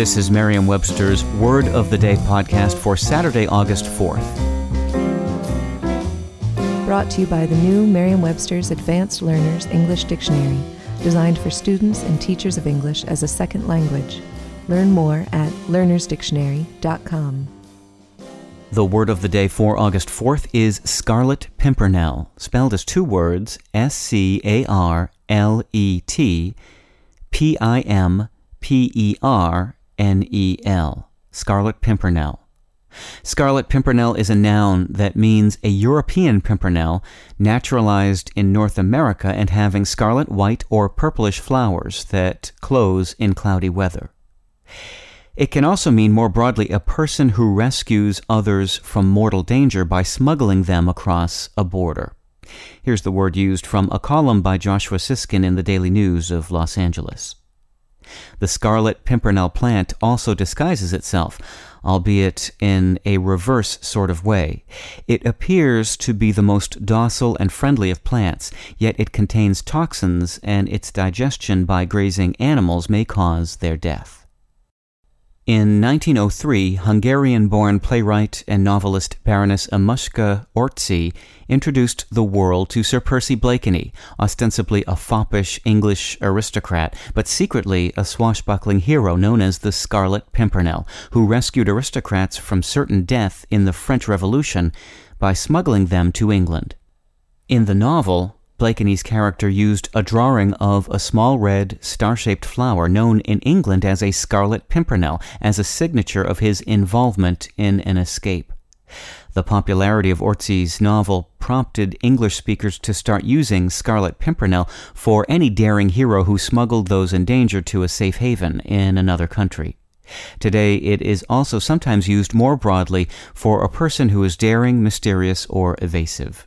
This is Merriam-Webster's Word of the Day podcast for Saturday, August 4th. Brought to you by the new Merriam-Webster's Advanced Learners English Dictionary, designed for students and teachers of English as a second language. Learn more at learnersdictionary.com. The word of the day for August 4th is Scarlet Pimpernel, spelled as two words S C A R L E T P I M P E R N E L. Scarlet Pimpernel. Scarlet pimpernel is a noun that means a European pimpernel naturalized in North America and having scarlet, white, or purplish flowers that close in cloudy weather. It can also mean more broadly a person who rescues others from mortal danger by smuggling them across a border. Here's the word used from a column by Joshua Siskin in the Daily News of Los Angeles. The scarlet pimpernel plant also disguises itself, albeit in a reverse sort of way. It appears to be the most docile and friendly of plants, yet it contains toxins, and its digestion by grazing animals may cause their death. In 1903, Hungarian born playwright and novelist Baroness Emmuska Orczy introduced the world to Sir Percy Blakeney, ostensibly a foppish English aristocrat, but secretly a swashbuckling hero known as the Scarlet Pimpernel, who rescued aristocrats from certain death in the French Revolution by smuggling them to England. In the novel, Blakeney's character used a drawing of a small red, star shaped flower known in England as a scarlet pimpernel as a signature of his involvement in an escape. The popularity of Orczy's novel prompted English speakers to start using Scarlet Pimpernel for any daring hero who smuggled those in danger to a safe haven in another country. Today, it is also sometimes used more broadly for a person who is daring, mysterious, or evasive.